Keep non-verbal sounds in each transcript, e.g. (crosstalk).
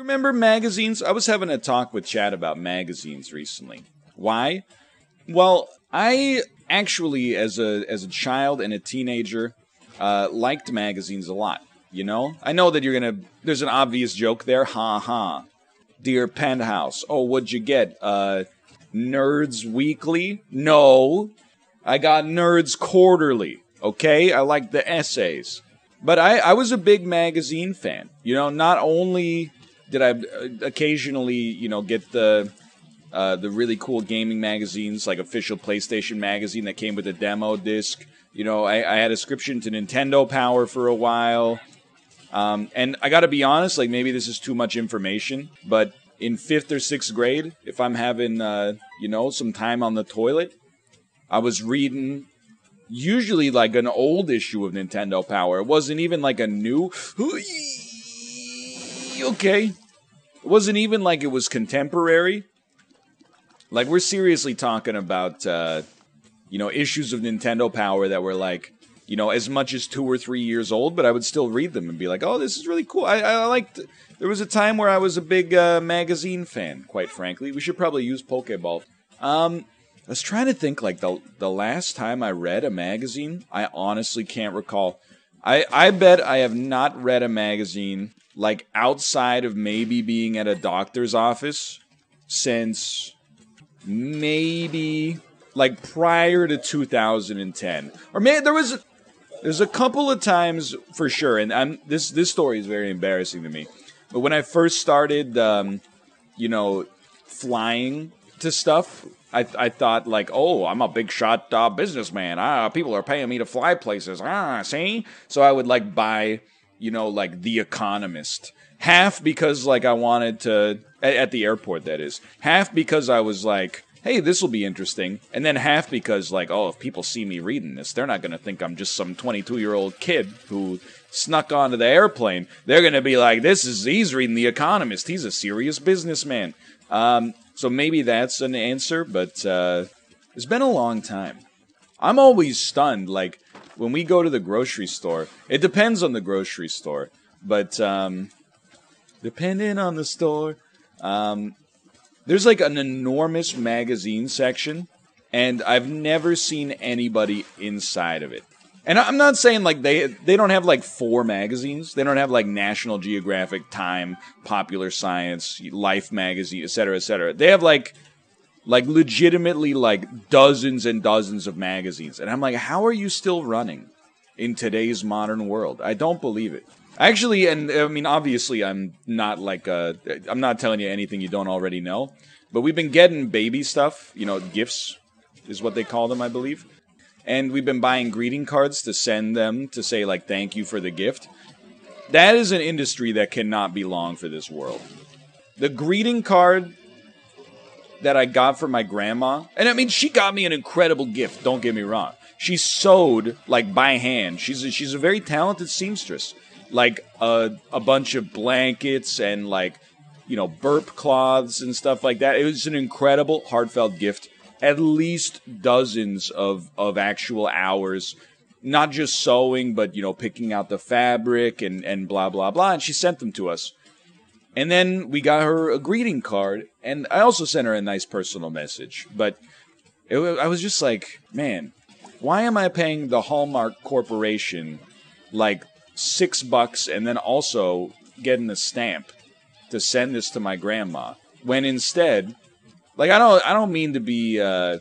You remember magazines? I was having a talk with Chad about magazines recently. Why? Well, I actually, as a as a child and a teenager, uh, liked magazines a lot. You know, I know that you're gonna. There's an obvious joke there. Ha ha. Dear Penthouse. Oh, what'd you get? Uh, Nerds Weekly? No, I got Nerds Quarterly. Okay, I like the essays. But I, I was a big magazine fan. You know, not only did I uh, occasionally, you know, get the uh, the really cool gaming magazines, like official PlayStation magazine that came with a demo disc. You know, I, I had a subscription to Nintendo Power for a while. Um, and I got to be honest, like maybe this is too much information, but in fifth or sixth grade, if I'm having, uh, you know, some time on the toilet, I was reading usually like an old issue of Nintendo Power. It wasn't even like a new. Okay. It wasn't even like it was contemporary. Like we're seriously talking about, uh, you know, issues of Nintendo Power that were like, you know, as much as two or three years old, but I would still read them and be like, oh, this is really cool. I, I liked. There was a time where I was a big uh, magazine fan, quite frankly. We should probably use Pokeball. Um, I was trying to think like the the last time I read a magazine. I honestly can't recall. I I bet I have not read a magazine like outside of maybe being at a doctor's office since maybe like prior to 2010 or maybe there was there's a couple of times for sure and I'm this this story is very embarrassing to me but when I first started um, you know flying to stuff I, I thought like, oh, I'm a big shot uh, businessman. Ah, people are paying me to fly places. Ah, see. So I would like buy, you know, like The Economist. Half because like I wanted to at, the airport. That is half because I was like, hey, this will be interesting, and then half because like, oh, if people see me reading this, they're not gonna think I'm just some 22 year old kid who snuck onto the airplane. They're gonna be like, this is he's reading The Economist. He's a serious businessman. Um, so maybe that's an answer, but uh, it's been a long time. I'm always stunned. Like when we go to the grocery store, it depends on the grocery store, but um, depending on the store, um, there's like an enormous magazine section, and I've never seen anybody inside of it. And I'm not saying like they they don't have like four magazines. They don't have like National Geographic, Time, Popular Science, Life magazine, etc., etc. They have like like legitimately like dozens and dozens of magazines. And I'm like, how are you still running in today's modern world? I don't believe it. Actually, and I mean obviously I'm not like uh I'm not telling you anything you don't already know. But we've been getting baby stuff, you know, gifts is what they call them, I believe and we've been buying greeting cards to send them to say like thank you for the gift. That is an industry that cannot be long for this world. The greeting card that I got for my grandma, and I mean she got me an incredible gift, don't get me wrong. She sewed like by hand. She's a, she's a very talented seamstress. Like a a bunch of blankets and like you know burp cloths and stuff like that. It was an incredible heartfelt gift at least dozens of of actual hours not just sewing but you know picking out the fabric and and blah blah blah and she sent them to us and then we got her a greeting card and i also sent her a nice personal message but it, i was just like man why am i paying the hallmark corporation like six bucks and then also getting a stamp to send this to my grandma when instead like I don't I don't mean to be uh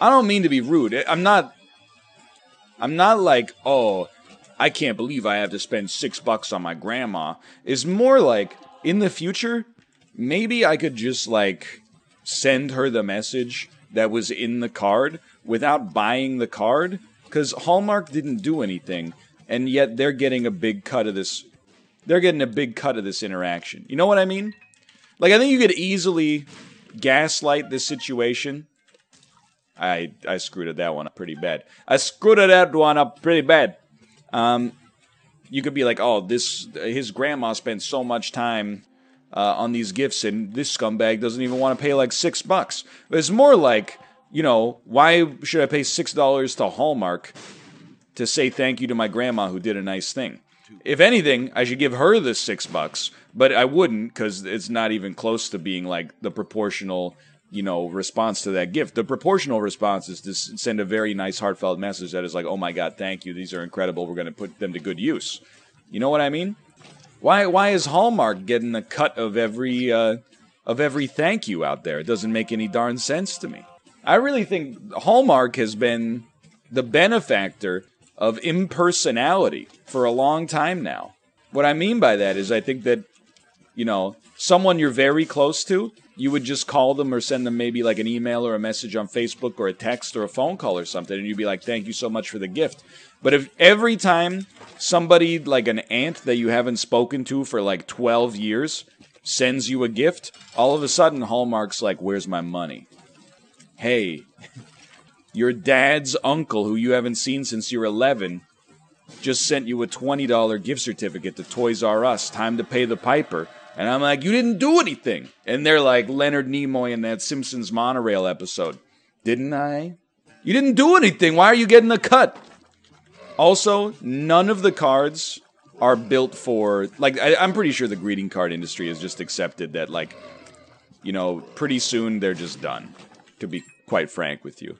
I don't mean to be rude. I'm not I'm not like, "Oh, I can't believe I have to spend 6 bucks on my grandma." Is more like in the future, maybe I could just like send her the message that was in the card without buying the card cuz Hallmark didn't do anything and yet they're getting a big cut of this they're getting a big cut of this interaction. You know what I mean? Like I think you could easily gaslight this situation. I I screwed that one up pretty bad. I screwed that one up pretty bad. Um, you could be like, oh, this his grandma spent so much time uh, on these gifts, and this scumbag doesn't even want to pay like six bucks. It's more like, you know, why should I pay six dollars to Hallmark to say thank you to my grandma who did a nice thing? If anything, I should give her the six bucks, but I wouldn't because it's not even close to being like the proportional, you know, response to that gift. The proportional response is to send a very nice, heartfelt message that is like, "Oh my God, thank you. These are incredible. We're going to put them to good use." You know what I mean? Why? Why is Hallmark getting a cut of every uh, of every thank you out there? It doesn't make any darn sense to me. I really think Hallmark has been the benefactor of impersonality for a long time now. What I mean by that is I think that, you know, someone you're very close to, you would just call them or send them maybe like an email or a message on Facebook or a text or a phone call or something, and you'd be like, thank you so much for the gift. But if every time somebody like an aunt that you haven't spoken to for like 12 years sends you a gift, all of a sudden Hallmark's like, where's my money? Hey, (laughs) your dad's uncle, who you haven't seen since you're 11, just sent you a $20 gift certificate to Toys R Us. Time to pay the piper. And I'm like, you didn't do anything. And they're like Leonard Nimoy in that Simpsons monorail episode. Didn't I? You didn't do anything. Why are you getting a cut? Also, none of the cards are built for like I, I'm pretty sure the greeting card industry has just accepted that like you know pretty soon they're just done. To be quite frank with you,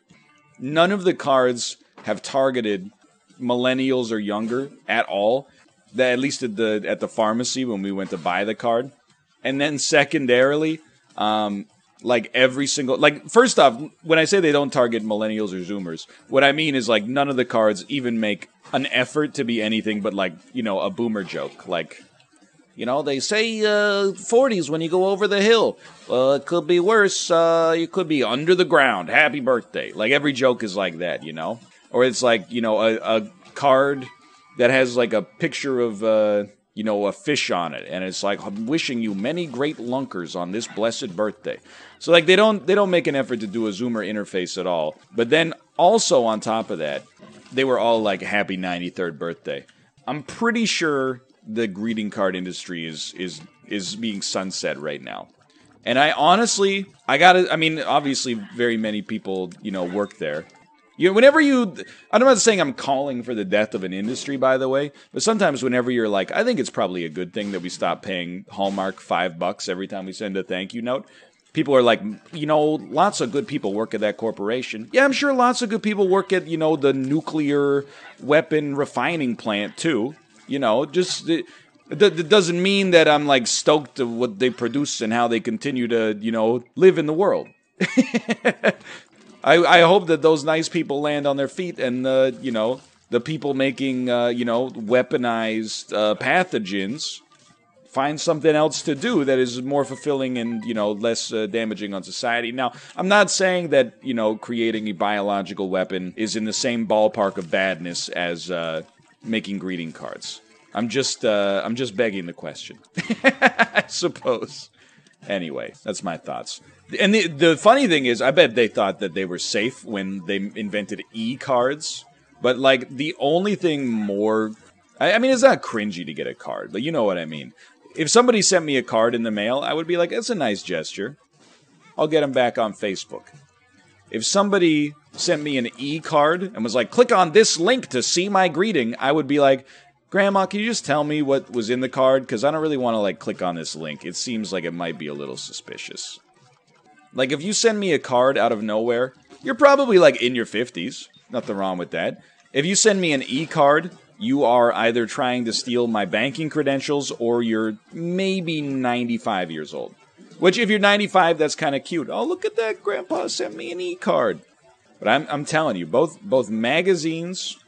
none of the cards have targeted millennials or younger at all. That at least at the at the pharmacy when we went to buy the card, and then secondarily, um, like every single like first off, when I say they don't target millennials or Zoomers, what I mean is like none of the cards even make an effort to be anything but like you know a boomer joke like. You know, they say uh, 40s when you go over the hill. Uh, it could be worse. Uh, you could be under the ground. Happy birthday. Like every joke is like that, you know? Or it's like, you know, a, a card that has like a picture of, uh, you know, a fish on it. And it's like, I'm wishing you many great lunkers on this blessed birthday. So like they don't they don't make an effort to do a Zoomer interface at all. But then also on top of that, they were all like happy 93rd birthday. I'm pretty sure the greeting card industry is is is being sunset right now. And I honestly, I gotta, I mean, obviously, very many people, you know, work there. You whenever you, I'm not saying I'm calling for the death of an industry, by the way, but sometimes whenever you're like, I think it's probably a good thing that we stop paying Hallmark five bucks every time we send a thank you note. People are like, you know, lots of good people work at that corporation. Yeah, I'm sure lots of good people work at, you know, the nuclear weapon refining plant too. You know, just it, it doesn't mean that I'm like stoked of what they produce and how they continue to, you know, live in the world. (laughs) I, I hope that those nice people land on their feet and, uh, you know, the people making, uh, you know, weaponized uh, pathogens find something else to do that is more fulfilling and you know less uh, damaging on society. Now, I'm not saying that you know creating a biological weapon is in the same ballpark of badness as uh, making greeting cards. I'm just uh, I'm just begging the question. (laughs) I suppose. Anyway, that's my thoughts. And the the funny thing is, I bet they thought that they were safe when they invented e cards. But like the only thing more, I, I mean, it's not cringy to get a card, but you know what I mean. If somebody sent me a card in the mail, I would be like, "That's a nice gesture." I'll get them back on Facebook. If somebody sent me an e card and was like, "Click on this link to see my greeting," I would be like, Grandma, can you just tell me what was in the card? Because I don't really want to like click on this link. It seems like it might be a little suspicious. Like if you send me a card out of nowhere, you're probably like in your 50s. Nothing wrong with that. If you send me an e-card, you are either trying to steal my banking credentials or you're maybe 95 years old. Which if you're 95, that's kind of cute. Oh, look at that grandpa sent me an e-card. But I'm I'm telling you, both both magazines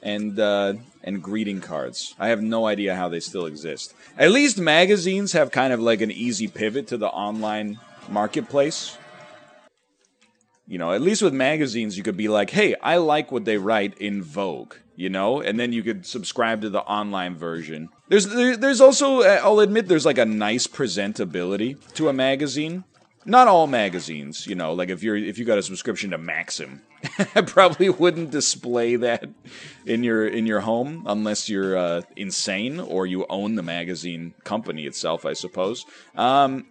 and uh, and greeting cards. I have no idea how they still exist. At least magazines have kind of like an easy pivot to the online marketplace. You know, at least with magazines, you could be like, hey, I like what they write in Vogue, you know? And then you could subscribe to the online version. There's, there's also, uh, I'll admit, there's like a nice presentability to a magazine. Not all magazines, you know, like if you're if you got a subscription to Maxim, (laughs) probably wouldn't display that in your in your home unless you're uh, insane or you own the magazine company itself, I suppose. Um,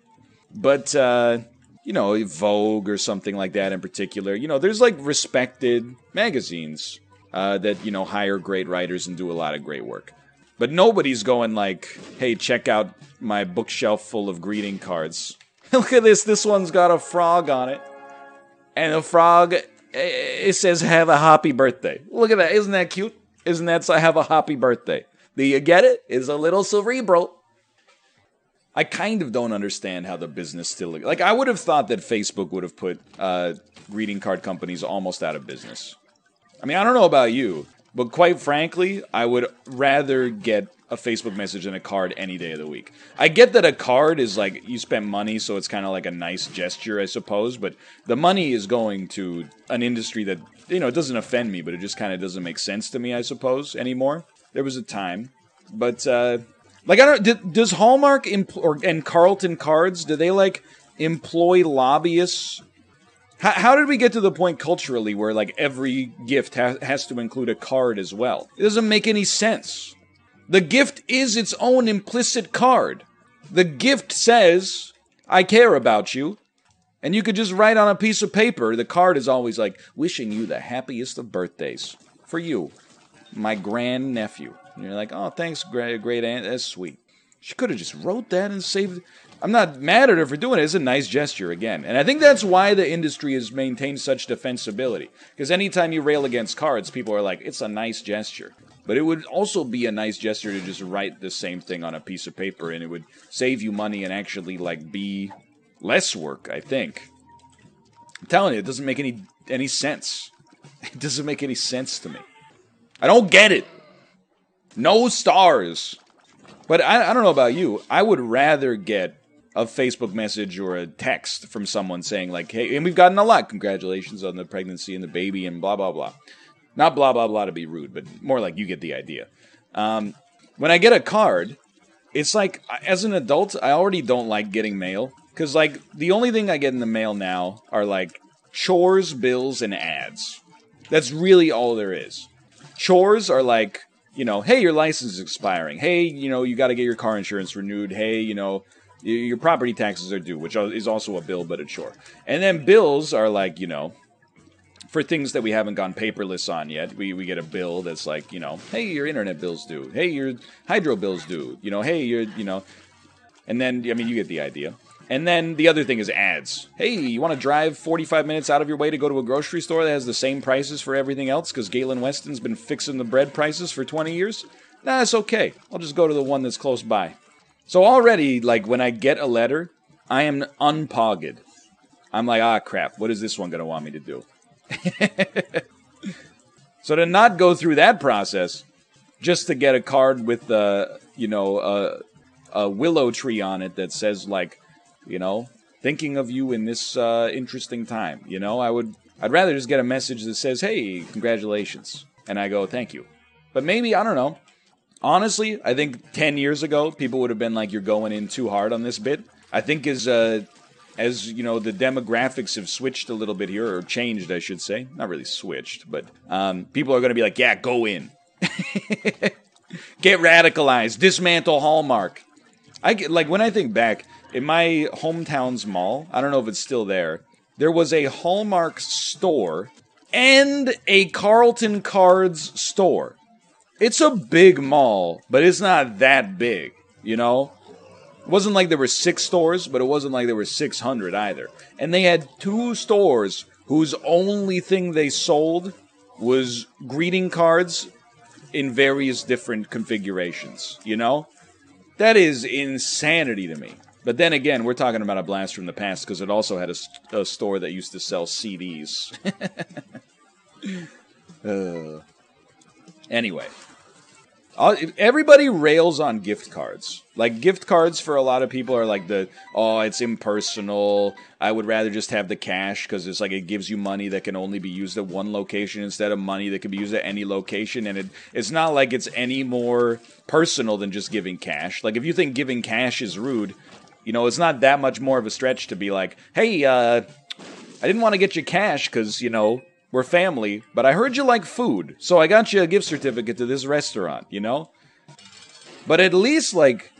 but uh, you know, Vogue or something like that in particular. You know, there's like respected magazines uh, that you know hire great writers and do a lot of great work. But nobody's going like, "Hey, check out my bookshelf full of greeting cards. (laughs) Look at this. This one's got a frog on it, and the frog it says "Have a happy birthday." Look at that. Isn't that cute? Isn't that so? Have a happy birthday. Do you get it? It's a little cerebral. I kind of don't understand how the business still like. I would have thought that Facebook would have put uh, greeting card companies almost out of business. I mean, I don't know about you, but quite frankly, I would rather get a Facebook message than a card any day of the week. I get that a card is like you spend money, so it's kind of like a nice gesture, I suppose. But the money is going to an industry that you know it doesn't offend me, but it just kind of doesn't make sense to me, I suppose, anymore. There was a time, but. uh like I don't. Did, does Hallmark empl- or and Carlton Cards do they like employ lobbyists? How, how did we get to the point culturally where like every gift ha- has to include a card as well? It doesn't make any sense. The gift is its own implicit card. The gift says, "I care about you." And you could just write on a piece of paper. The card is always like, wishing you the happiest of birthdays. For you, my grand nephew. And you're like, oh, thanks, great, great aunt. That's sweet. She could have just wrote that and saved. I'm not mad at her for doing it. It's a nice gesture again, and I think that's why the industry has maintained such defensibility. Because anytime you rail against cards, people are like, it's a nice gesture. But it would also be a nice gesture to just write the same thing on a piece of paper, and it would save you money and actually like be less work. I think. I'm telling you, it doesn't make any any sense. (laughs) It doesn't make any sense to me. I don't get it. No stars. But I, I don't know about you. I would rather get a Facebook message or a text from someone saying, like, hey, and we've gotten a lot. Congratulations on the pregnancy and the baby and blah, blah, blah. Not blah, blah, blah to be rude, but more like you get the idea. Um, when I get a card, it's like, as an adult, I already don't like getting mail. Because, like, the only thing I get in the mail now are, like, chores, bills, and ads. That's really all there is. Chores are like, you know, hey, your license is expiring. Hey, you know, you got to get your car insurance renewed. Hey, you know, your property taxes are due, which is also a bill, but a chore. And then bills are like, you know, for things that we haven't gone paperless on yet, we, we get a bill that's like, you know, hey, your internet bill's due. Hey, your hydro bill's due. You know, hey, you're, you know, and then, I mean, you get the idea. And then the other thing is ads. Hey, you want to drive 45 minutes out of your way to go to a grocery store that has the same prices for everything else because Galen Weston's been fixing the bread prices for 20 years? Nah, it's okay. I'll just go to the one that's close by. So already, like, when I get a letter, I am unpogged. I'm like, ah, crap, what is this one going to want me to do? (laughs) so to not go through that process, just to get a card with, uh, you know, a willow tree on it that says, like, you know, thinking of you in this uh, interesting time. You know, I would, I'd rather just get a message that says, "Hey, congratulations," and I go, "Thank you." But maybe I don't know. Honestly, I think ten years ago, people would have been like, "You're going in too hard on this bit." I think as uh, as you know, the demographics have switched a little bit here, or changed, I should say. Not really switched, but um, people are going to be like, "Yeah, go in." (laughs) Get radicalized, dismantle Hallmark. I get, like when I think back, in my hometown's mall, I don't know if it's still there, there was a Hallmark store and a Carlton Cards store. It's a big mall, but it's not that big, you know? It wasn't like there were six stores, but it wasn't like there were 600 either. And they had two stores whose only thing they sold was greeting cards in various different configurations, you know? That is insanity to me. But then again, we're talking about a blast from the past because it also had a, a, store that used to sell CDs. (laughs) uh, anyway, everybody rails on gift cards. Like gift cards for a lot of people are like the oh, it's impersonal. I would rather just have the cash because it's like it gives you money that can only be used at one location instead of money that can be used at any location, and it it's not like it's any more personal than just giving cash. Like if you think giving cash is rude, you know, it's not that much more of a stretch to be like, hey, uh, I didn't want to get you cash because, you know, we're family, but I heard you like food, so I got you a gift certificate to this restaurant, you know? But at least, like,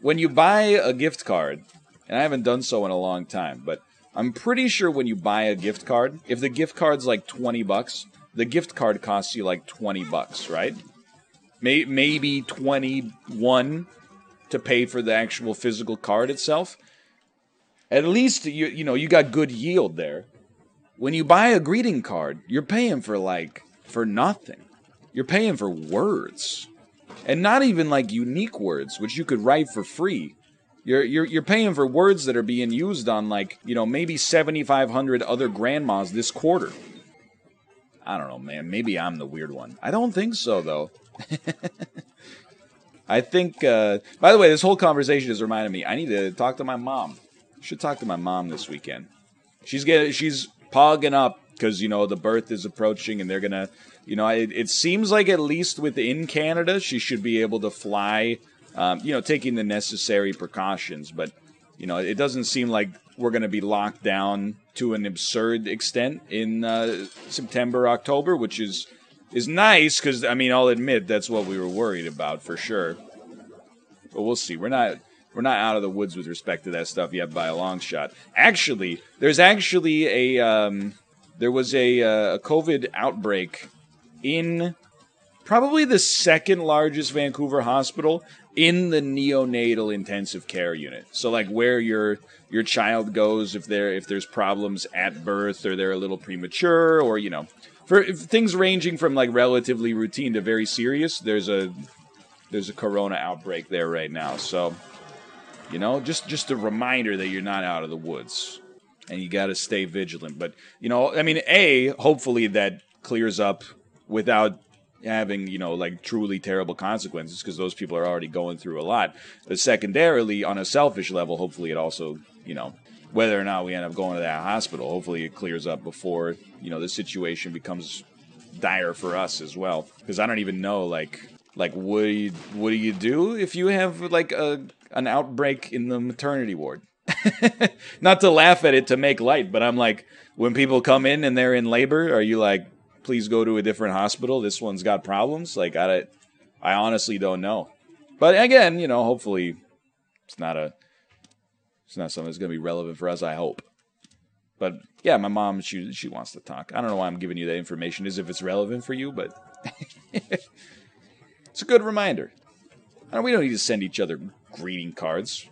when you buy a gift card, and I haven't done so in a long time, but I'm pretty sure when you buy a gift card, if the gift card's like 20 bucks, the gift card costs you like 20 bucks, right? may, maybe 21 to pay for the actual physical card itself. At least you you know you got good yield there. When you buy a greeting card, you're paying for like for nothing. You're paying for words. And not even like unique words, which you could write for free. You're, you're, you're paying for words that are being used on like, you know, maybe 7,500 other grandmas this quarter. I don't know, man. Maybe I'm the weird one. I don't think so, though. (laughs) I think, uh, by the way, this whole conversation has reminded me I need to talk to my mom. I Should talk to my mom this weekend. She's getting, she's pogging up because, you know, the birth is approaching and they're to, you know, it, it seems like at least within Canada, she should be able to fly um, you know, taking the necessary precautions. But you know, it doesn't seem like we're to be locked down to an absurd extent in uh, September, October, which is is nice because I mean, I'll admit that's what we were worried about for sure. But we'll see. We're not we're not out of the woods with respect to that stuff yet by a long shot. Actually, there's actually a um, there was a, uh, a COVID outbreak in probably the second largest Vancouver hospital in the neonatal intensive care unit. So like where your your child goes if there if there's problems at birth or they're a little premature or you know for things ranging from like relatively routine to very serious. There's a there's a corona outbreak there right now. So you know, just just a reminder that you're not out of the woods and you got to stay vigilant. But you know, I mean, a hopefully that clears up without having you know like truly terrible consequences because those people are already going through a lot but secondarily on a selfish level hopefully it also you know whether or not we end up going to that hospital hopefully it clears up before you know the situation becomes dire for us as well because i don't even know like like what do you what do you do if you have like a an outbreak in the maternity ward (laughs) not to laugh at it to make light but i'm like when people come in and they're in labor are you like please go to a different hospital. This one's got problems. Like I, I honestly don't know. But again, you know, hopefully it's not a, it's not something that's going to be relevant for us. I hope. But yeah, my mom, she she wants to talk. I don't know why I'm giving you that information, as if it's relevant for you, but (laughs) it's a good reminder. we don't need to send each other greeting cards.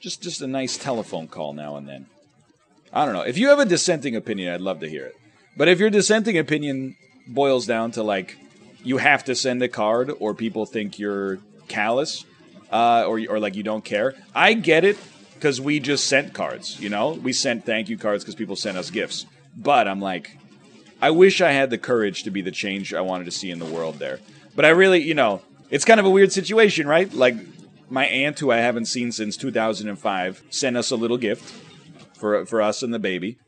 Just just a nice telephone call now and then. I don't know. If you have a dissenting opinion, I'd love to hear it. But if your dissenting opinion boils down to like you have to send a card or people think you're callous uh, or or like you don't care, I get it because we just sent cards. You know, we sent thank you cards because people sent us gifts. But I'm like, I wish I had the courage to be the change I wanted to see in the world there. But I really, you know, it's kind of a weird situation, right? Like my aunt, who I haven't seen since 2005, sent us a little gift for for us and the baby.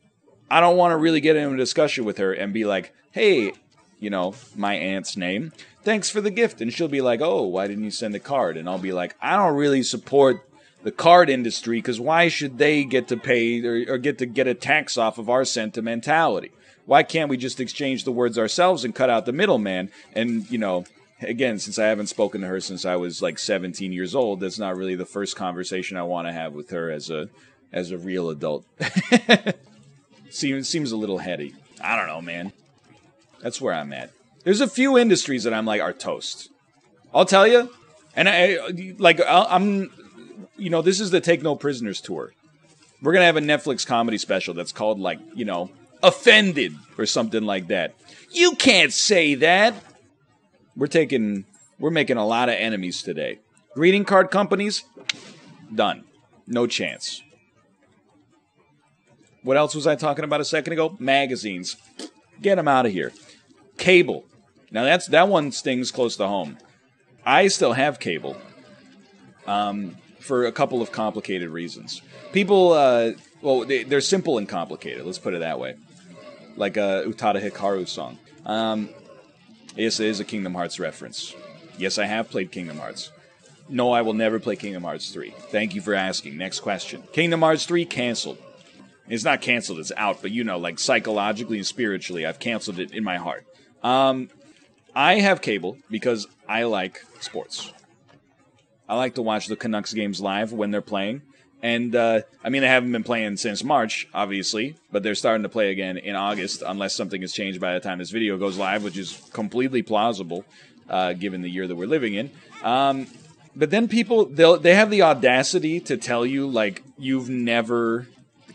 I don't want to really get into a discussion with her and be like, hey, you know, my aunt's name. Thanks for the gift. And she'll be like, oh, why didn't you send a card? And I'll be like, I don't really support the card industry because why should they get to pay or, or, get to get a tax off of our sentimentality? Why can't we just exchange the words ourselves and cut out the middleman? And, you know, again, since I haven't spoken to her since I was like 17 years old, that's not really the first conversation I want to have with her as a as a real adult. (laughs) Seems seems a little heady. I don't know, man. That's where I'm at. There's a few industries that I'm like are toast. I'll tell you, and I like I'm, you know, this is the Take No Prisoners tour. We're gonna have a Netflix comedy special that's called like you know offended or something like that. You can't say that. We're taking we're making a lot of enemies today. Greeting card companies, done. No chance. What else was I talking about a second ago? Magazines. Get them out of here. Cable. Now that's that one stings close to home. I still have cable. Um, for a couple of complicated reasons. People, uh, well, they, are simple and complicated. Let's put it that way. Like a Utada Hikaru song. Um, yes, it is a Kingdom Hearts reference. Yes, I have played Kingdom Hearts. No, I will never play Kingdom Hearts 3. Thank you for asking. Next question. Kingdom Hearts 3 canceled. It's not canceled, it's out, but you know, like psychologically and spiritually, I've canceled it in my heart. Um, I have cable because I like sports. I like to watch the Canucks games live when they're playing. And uh, I mean, they haven't been playing since March, obviously, but they're starting to play again in August, unless something has changed by the time this video goes live, which is completely plausible. uh, given the year that we're living in. Um, but then people they they have the audacity to tell you like you've never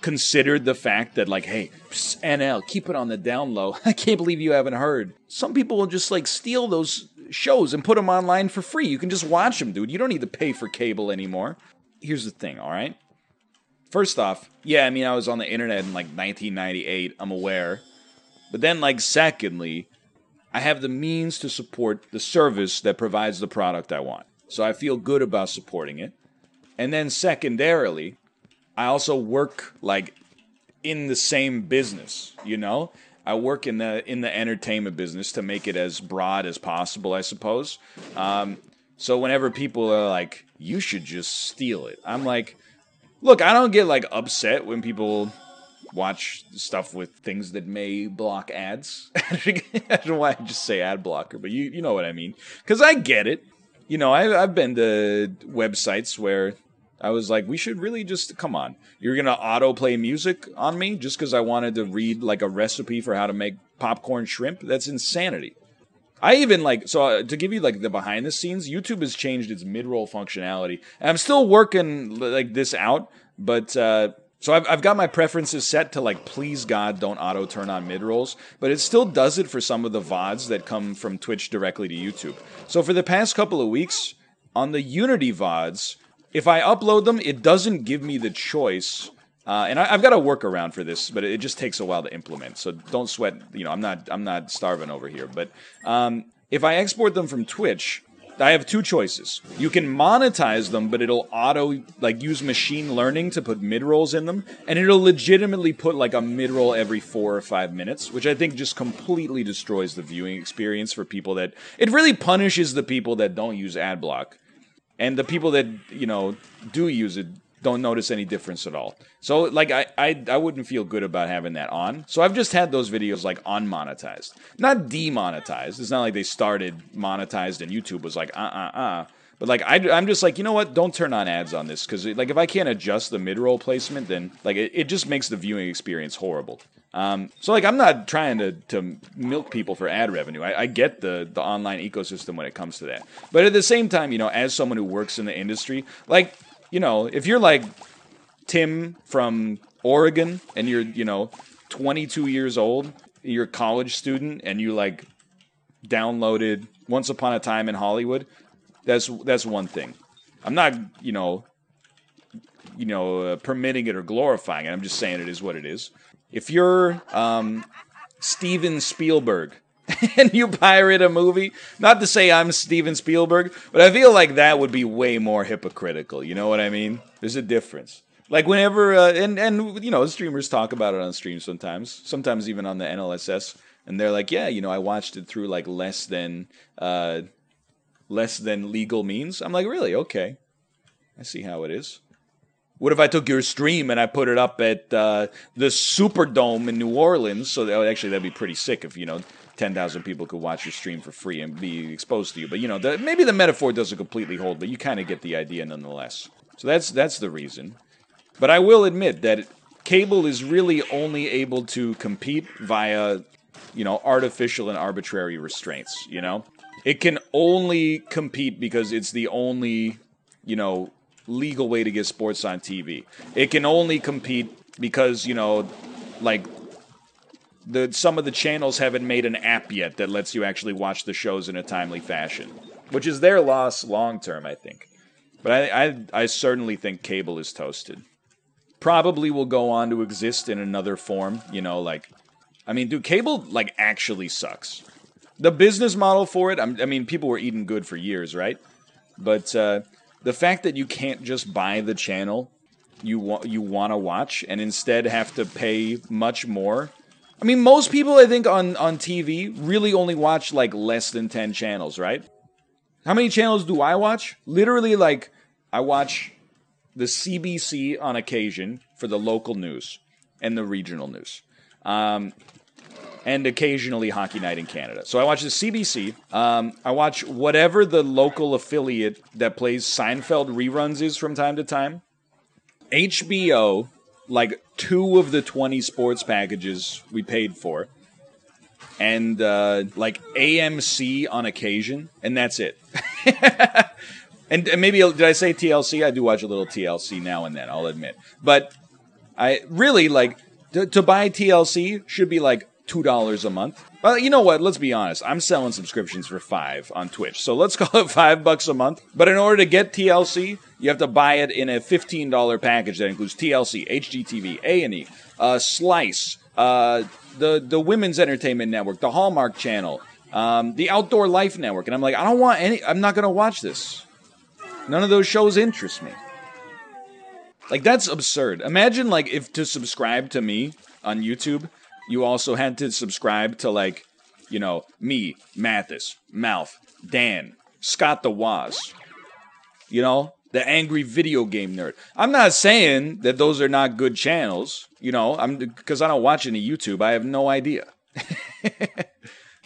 considered the fact that like hey psst, NL keep it on the down low. (laughs) I can't believe you haven't heard. Some people will just like steal those shows and put them online for free. You can just watch them, dude. You don't need to pay for cable anymore. Here's the thing, all right? First off, yeah, I mean I was on the internet in like 1998, I'm aware. But then like secondly, I have the means to support the service that provides the product I want. So I feel good about supporting it. And then secondarily, I also work like in the same business, you know? I work in the in the entertainment business to make it as broad as possible, I suppose. Um, so whenever people are like, "You should just steal it," I'm like, "Look, I don't get like upset when people watch stuff with things that may block ads. (laughs) I don't know why I just say ad blocker, but you you know what I mean. Because I get it. You know, I, I've been to websites where I was like, we should really just come on. You're gonna auto play music on me just because I wanted to read like a recipe for how to make popcorn shrimp? That's insanity. I even like so uh, to give you like the behind the scenes. YouTube has changed its mid roll functionality. And I'm still working like this out, but uh, so I've I've got my preferences set to like please God don't auto turn on mid rolls, but it still does it for some of the vods that come from Twitch directly to YouTube. So for the past couple of weeks on the Unity vods if I upload them, it doesn't give me the choice. Uh, and I, have got a workaround for this, but it just takes a while to implement. So don't sweat. You know, I'm not I'm not starving over here. But um, if I export them from Twitch, I have two choices. You can monetize them, but it'll auto like use machine learning to put mid rolls in them, and it'll legitimately put like a mid roll every four or five minutes, which I think just completely destroys the viewing experience for people that it really punishes the people that don't use ad block and the people that you know do use it don't notice any difference at all. So like I, I I wouldn't feel good about having that on. So I've just had those videos like unmonetized, not demonetized. It's not like they started monetized and YouTube was like uh uh uh. But like I, I'm just like you know what? Don't turn on ads on this because like if I can't adjust the mid roll placement, then like it, it just makes the viewing experience horrible. Um, so like I'm not trying to, to milk people for ad revenue. I, I, get the the online ecosystem when it comes to that. But at the same time, you know, as someone who works in the industry, like you know, if you're like Tim from Oregon and you're you know 22 years old, you're a college student, and you like downloaded Once Upon a Time in Hollywood, that's that's one thing. I'm not you know you know uh, permitting it or glorifying it. I'm just saying it is what it is if you're um, Steven Spielberg (laughs) and you pirate a movie, not to say I'm Steven Spielberg, but I feel like that would be way more hypocritical. You know what I mean? There's a difference. Like whenever, uh, and and you know, streamers talk about it on stream sometimes, sometimes even on the NLSS, and they're like, yeah, you know, I watched it through like less than, uh, less than legal means. I'm like, really? Okay, I see how it is. What if I took your stream and I put it up at uh, the Superdome in New Orleans? So that, actually, that'd be pretty sick if you know ten thousand people could watch your stream for free and be exposed to you. But you know, the, maybe the metaphor doesn't completely hold, but you kind of get the idea nonetheless. So that's that's the reason. But I will admit that cable is really only able to compete via, you know, artificial and arbitrary restraints. You know, it can only compete because it's the only, you know, legal way to get sports on TV. It can only compete because, you know, like the some of the channels haven't made an app yet that lets you actually watch the shows in a timely fashion, which is their loss long term, I think. But I, I, I certainly think cable is toasted. Probably will go on to exist in another form, you know, like I mean, dude, cable like actually sucks. The business model for it, I'm, i mean, people were eating good for years, right? But uh, the fact that you can't just buy the channel you want you want to watch and instead have to pay much more. I mean, most people I think on on TV really only watch like less than 10 channels, right? How many channels do I watch? Literally like I watch the CBC on occasion for the local news and the regional news. Um, and occasionally Hockey Night in Canada. So I watch the CBC. Um, I watch whatever the local affiliate that plays Seinfeld reruns is from time to time. HBO, like two of the 20 sports packages we paid for. and uh, like AMC on occasion, and that's it. (laughs) and, and maybe did I say TLC? I do watch a little TLC now and then. I'll admit, but I really like to, to buy TLC should be like two dollars a month. Well, you know what? Let's be honest. I'm selling subscriptions for five on Twitch, so let's (laughs) call it five bucks a month. But in order to get TLC, you have to buy it in a fifteen dollar package that includes TLC, HGTV, A and E, uh, Slice, uh, the the Women's Entertainment Network, the Hallmark Channel, um, the Outdoor Life Network, and I'm like, I don't want any. I'm not going to watch this. None of those shows interest me. Like that's absurd. Imagine like if to subscribe to me on YouTube, you also had to subscribe to like, you know, me, Mathis, Mouth, Dan, Scott the Woz. You know, the angry video game nerd. I'm not saying that those are not good channels, you know, I'm because I don't watch any YouTube. I have no idea. (laughs)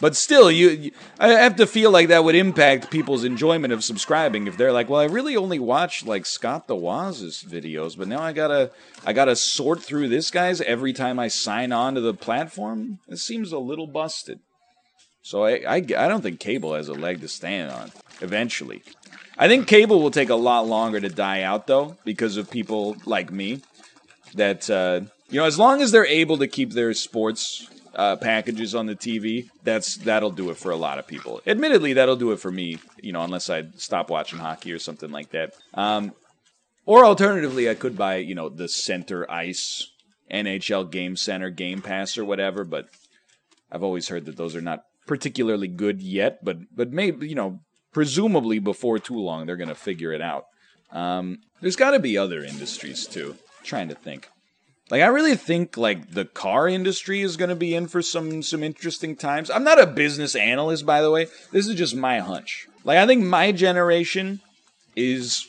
But still, you, you, I have to feel like that would impact people's enjoyment of subscribing if they're like, well, I really only watch like Scott the Woz's videos, but now I gotta I gotta sort through this guy's every time I sign on to the platform. It seems a little busted. So I, I, I don't think cable has a leg to stand on. Eventually, I think cable will take a lot longer to die out though because of people like me. That uh, you know, as long as they're able to keep their sports uh, packages on the TV, that's that'll do it for a lot of people. Admittedly, that'll do it for me. You know, unless I stop watching hockey or something like that. Um, or alternatively, I could buy you know the Center Ice NHL Game Center Game Pass or whatever. But I've always heard that those are not particularly good yet. But but maybe you know presumably before too long they're going to figure it out. Um, there's got to be other industries too. I'm trying to think. Like I really think like the car industry is going to be in for some some interesting times. I'm not a business analyst by the way. This is just my hunch. Like I think my generation is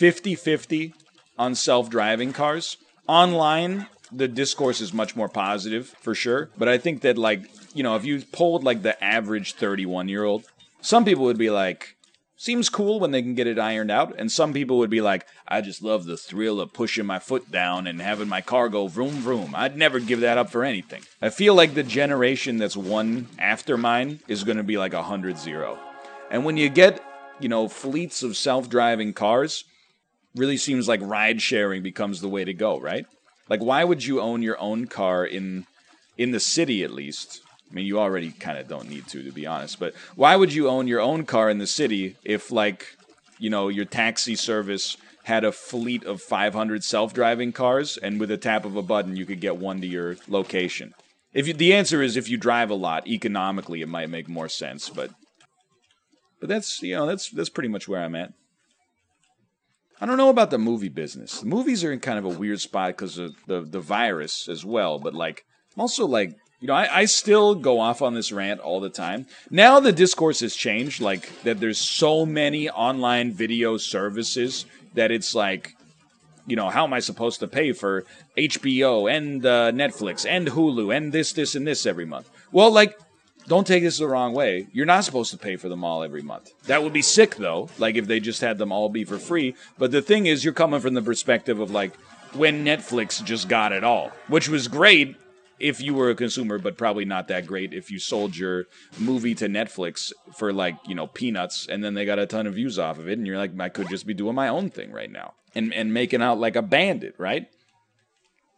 50-50 on self-driving cars. Online, the discourse is much more positive for sure, but I think that like, you know, if you polled like the average 31-year-old, some people would be like Seems cool when they can get it ironed out, and some people would be like, I just love the thrill of pushing my foot down and having my car go vroom vroom. I'd never give that up for anything. I feel like the generation that's one after mine is going to be like a 100 0. And when you get, you know, fleets of self driving cars, really seems like ride sharing becomes the way to go, right? Like, why would you own your own car in in the city at least I mean, you already kind of don't need to, to be honest. But why would you own your own car in the city if, like, you know, your taxi service had a fleet of 500 self-driving cars, and with a tap of a button, you could get one to your location? If you, the answer is if you drive a lot, economically, it might make more sense. But, but that's you know that's that's pretty much where I'm at. I don't know about the movie business. The movies are in kind of a weird spot because of the the virus as well. But like, I'm also like you know, I, I still go off on this rant all the time. Now the discourse has changed, like that there's so many online video services that it's like, you know, how am I supposed to pay for HBO and uh, Netflix and Hulu and this, this, and this every month? Well, like, don't take this the wrong way. You're not supposed to pay for them all every month. That would be sick, though, like if they just had them all be for free. But the thing is, you're coming from the perspective of like, when Netflix just got it all, which was great if you were a consumer, but probably not that great if you sold your movie to Netflix for like, you know, peanuts and then they got a ton of views off of it and you're like, I could just be doing my own thing right now and, and making out like a bandit, right?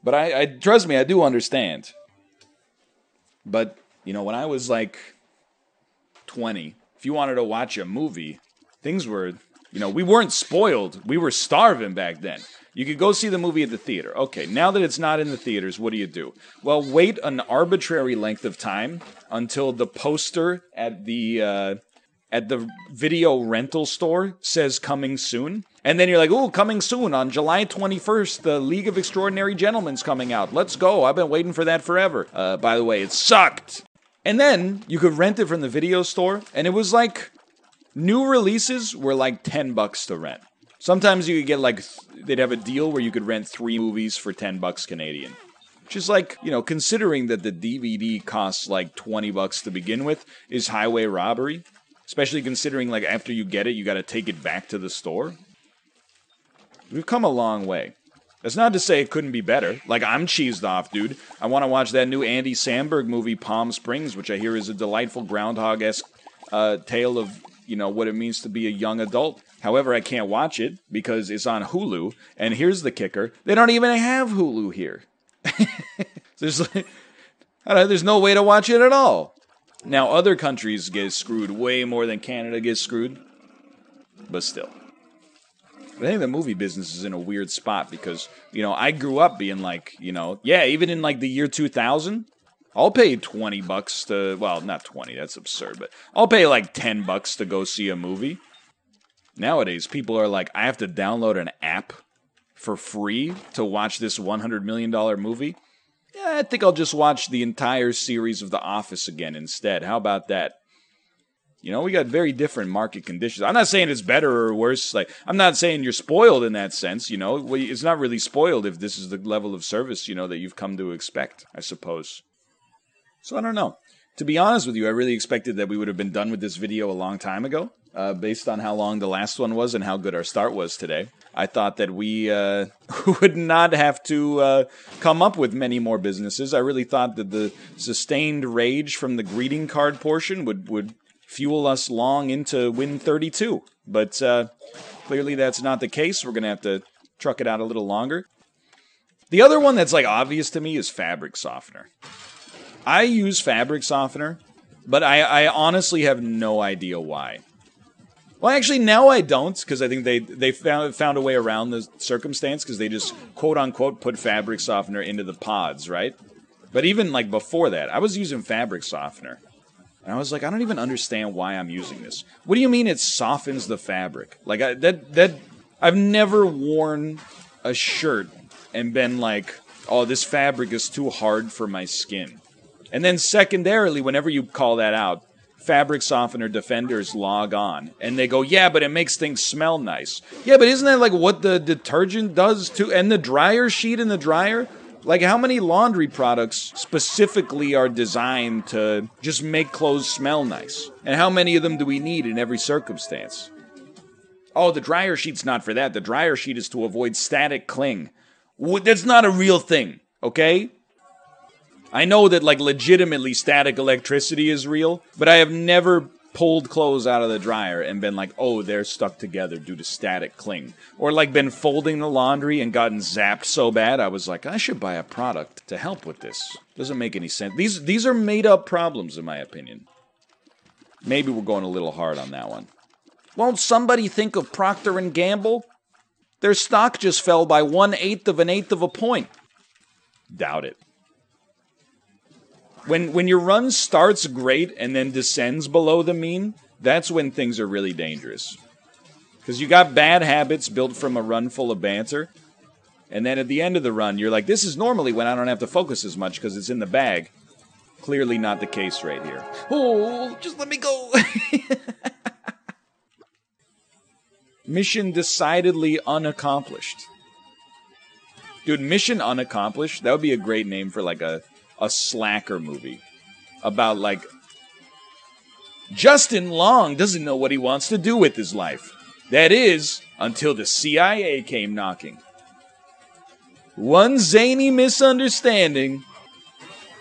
But I, I trust me, I do understand. But, you know, when I was like 20, if you wanted to watch a movie, things were, you know, we weren't spoiled. We were starving back then. You could go see the movie at the theater. Okay, now that it's not in the theaters, what do you do? Well, wait an arbitrary length of time until the poster at the uh, at the video rental store says coming soon. And then you're like, oh, coming soon on July 21st, the League of Extraordinary Gentlemen's coming out. Let's go. I've been waiting for that forever. Uh, by the way, it sucked. And then you could rent it from the video store, and it was like new releases were like 10 bucks to rent. Sometimes you could get like they'd have a deal where you could rent three movies for ten bucks Canadian. Which is like, you know, considering that the DVD costs like twenty bucks to begin with, is highway robbery. Especially considering like after you get it, you gotta take it back to the store. We've come a long way. That's not to say it couldn't be better. Like I'm cheesed off, dude. I want to watch that new Andy Samberg movie, Palm Springs, which I hear is a delightful groundhog esque uh, tale of you know what it means to be a young adult. However, I can't watch it because it's on Hulu. And here's the kicker: they don't even have Hulu here. (laughs) there's like, there's no way to watch it at all. Now, other countries get screwed way more than Canada gets screwed, but still. I think the movie business is in a weird spot because, you know, I grew up being like, you know, yeah, even in like the year 2000, I'll pay 20 bucks to, well, not 20, that's absurd, but I'll pay like 10 bucks to go see a movie. Nowadays, people are like, I have to download an app for free to watch this $100 million movie. Yeah, I think I'll just watch the entire series of The Office again instead. How about that? You know, we got very different market conditions. I'm not saying it's better or worse. Like, I'm not saying you're spoiled in that sense. You know, it's not really spoiled if this is the level of service you know that you've come to expect. I suppose. So I don't know. To be honest with you, I really expected that we would have been done with this video a long time ago, uh, based on how long the last one was and how good our start was today. I thought that we uh, (laughs) would not have to uh, come up with many more businesses. I really thought that the sustained rage from the greeting card portion would, would fuel us long into Win 32. But uh, clearly that's not the case. We're going to have to truck it out a little longer. The other one that's like obvious to me is fabric softener. I use fabric softener, but I, I honestly have no idea why. Well, actually, now I don't because I think they they found found a way around the circumstance because they just quote unquote put fabric softener into the pods, right? But even like before that, I was using fabric softener, and I was like, I don't even understand why I'm using this. What do you mean it softens the fabric? Like I, that that I've never worn a shirt and been like, oh, this fabric is too hard for my skin. And then secondarily, whenever you call that out, fabric softener defenders log on and they go, yeah, but it makes things smell nice. Yeah, but isn't that like what the detergent does too? And the dryer sheet in the dryer? Like, how many laundry products specifically are designed to just make clothes smell nice? And how many of them do we need in every circumstance? Oh, the dryer sheet's not for that. The dryer sheet is to avoid static cling. That's not a real thing, okay? I know that, like, legitimately static electricity is real, but I have never pulled clothes out of the dryer and been like, oh, they're stuck together due to static cling. Or like been folding the laundry and gotten zapped so bad I was like, I should buy a product to help with this. Doesn't make any sense. These these are made up problems in my opinion. Maybe we're going a little hard on that one. Won't somebody think of Procter and Gamble? Their stock just fell by one eighth of an eighth of a point. Doubt it when when your run starts great and then descends below the mean, that's when things are really dangerous. Because you got bad habits built from a run full of banter, and then at the end of the run, you're like, this is normally when I don't have to focus as much because it's in the bag. Clearly not the case right here. Oh, just let me go. (laughs) mission decidedly unaccomplished. Dude, mission unaccomplished, that would be a great name for like a a slacker movie about like Justin Long doesn't know what he wants to do with his life. That is, until the CIA came knocking. One zany misunderstanding.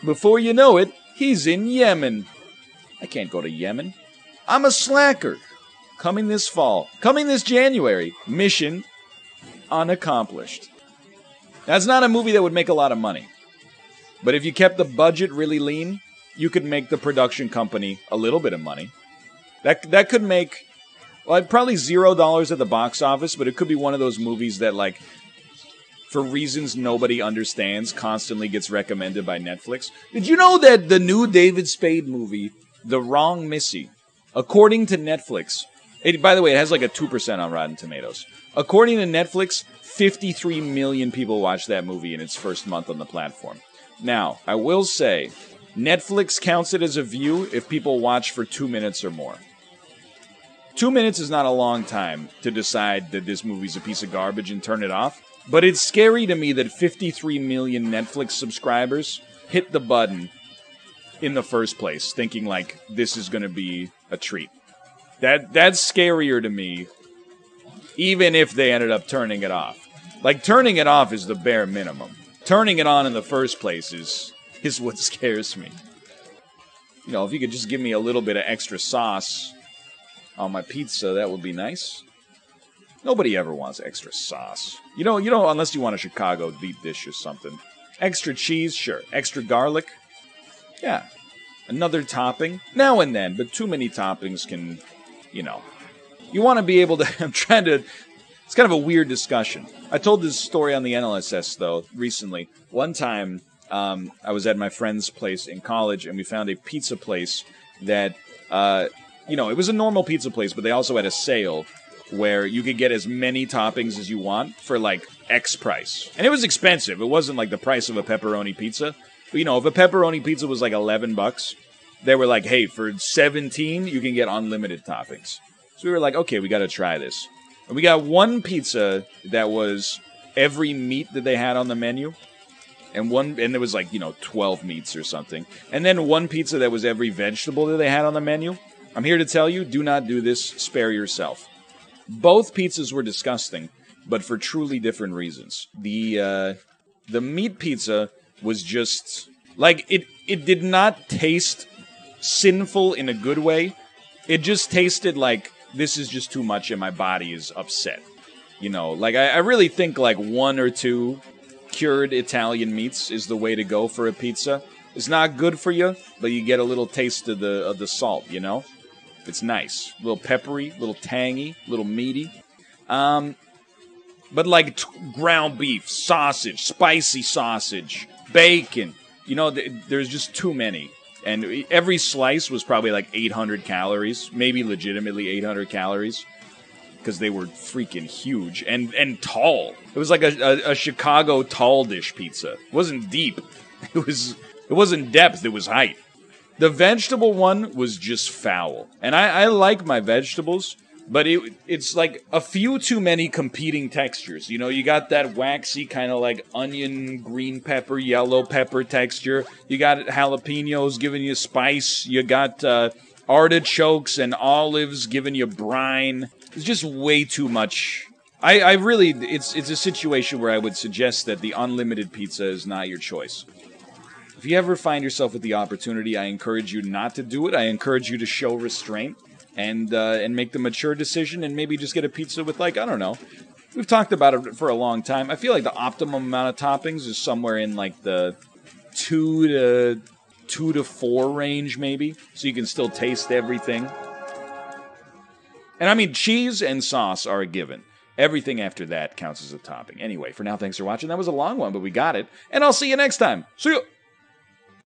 Before you know it, he's in Yemen. I can't go to Yemen. I'm a slacker. Coming this fall, coming this January, mission unaccomplished. That's not a movie that would make a lot of money. But if you kept the budget really lean, you could make the production company a little bit of money. That that could make well, probably zero dollars at the box office, but it could be one of those movies that like for reasons nobody understands constantly gets recommended by Netflix. Did you know that the new David Spade movie, The Wrong Missy, according to Netflix, it, by the way, it has like a 2% on Rotten Tomatoes. According to Netflix, 53 million people watched that movie in its first month on the platform. Now, I will say, Netflix counts it as a view if people watch for two minutes or more. Two minutes is not a long time to decide that this movie's a piece of garbage and turn it off, but it's scary to me that 53 million Netflix subscribers hit the button in the first place, thinking like this is going to be a treat. That that's scarier to me, even if they ended up turning it off. Like turning it off is the bare minimum. Turning it on in the first place is is what (laughs) scares me. You know, if you could just give me a little bit of extra sauce on my pizza, that would be nice. Nobody ever wants extra sauce. You know, you know, unless you want a Chicago deep dish or something. Extra cheese, sure. Extra garlic, yeah. Another topping, now and then, but too many toppings can, you know. You want to be able to. (laughs) I'm trying to. It's kind of a weird discussion. I told this story on the NLSS though recently. One time, um, I was at my friend's place in college, and we found a pizza place that, uh, you know, it was a normal pizza place, but they also had a sale where you could get as many toppings as you want for like X price, and it was expensive. It wasn't like the price of a pepperoni pizza. But, you know, if a pepperoni pizza was like eleven bucks, they were like, "Hey, for seventeen, you can get unlimited toppings." So we were like, "Okay, we got to try this." And we got one pizza that was every meat that they had on the menu. And one and there was like you know 12 meats or something. And then one pizza that was every vegetable that they had on the menu. I'm here to tell you do not do this. Spare yourself. Both pizzas were disgusting but for truly different reasons. The uh, the meat pizza was just like it it did not taste sinful in a good way. It just tasted like this is just too much and my body is upset you know like I, I really think like one or two cured Italian meats is the way to go for a pizza. It's not good for you, but you get a little taste of the of the salt, you know? It's nice. A little peppery, a little tangy, a little meaty. Um, but like t- ground beef, sausage, spicy sausage, bacon, you know, th- there's just too many. And every slice was probably like 800 calories, maybe legitimately 800 calories because they were freaking huge and and tall. It was like a, a, a, Chicago tall dish pizza. It wasn't deep. (laughs) It was it wasn't depth. It was height. The vegetable one was just foul, and I, I like my vegetables, but it it's like a few too many competing textures. You know, you got that waxy kind of like onion, green pepper, yellow pepper texture. You got jalapenos giving you spice. You got uh, artichokes and olives giving you brine. It's just way too much. I, I really, it's it's a situation where I would suggest that the unlimited pizza is not your choice. If you ever find yourself with the opportunity, I encourage you not to do it. I encourage you to show restraint and uh, and make the mature decision and maybe just get a pizza with like I don't know. We've talked about it for a long time. I feel like the optimum amount of toppings is somewhere in like the two to two to four range, maybe, so you can still taste everything. And I mean, cheese and sauce are a given. Everything after that counts as a topping. Anyway, for now, thanks for watching. That was a long one, but we got it. And I'll see you next time. See you.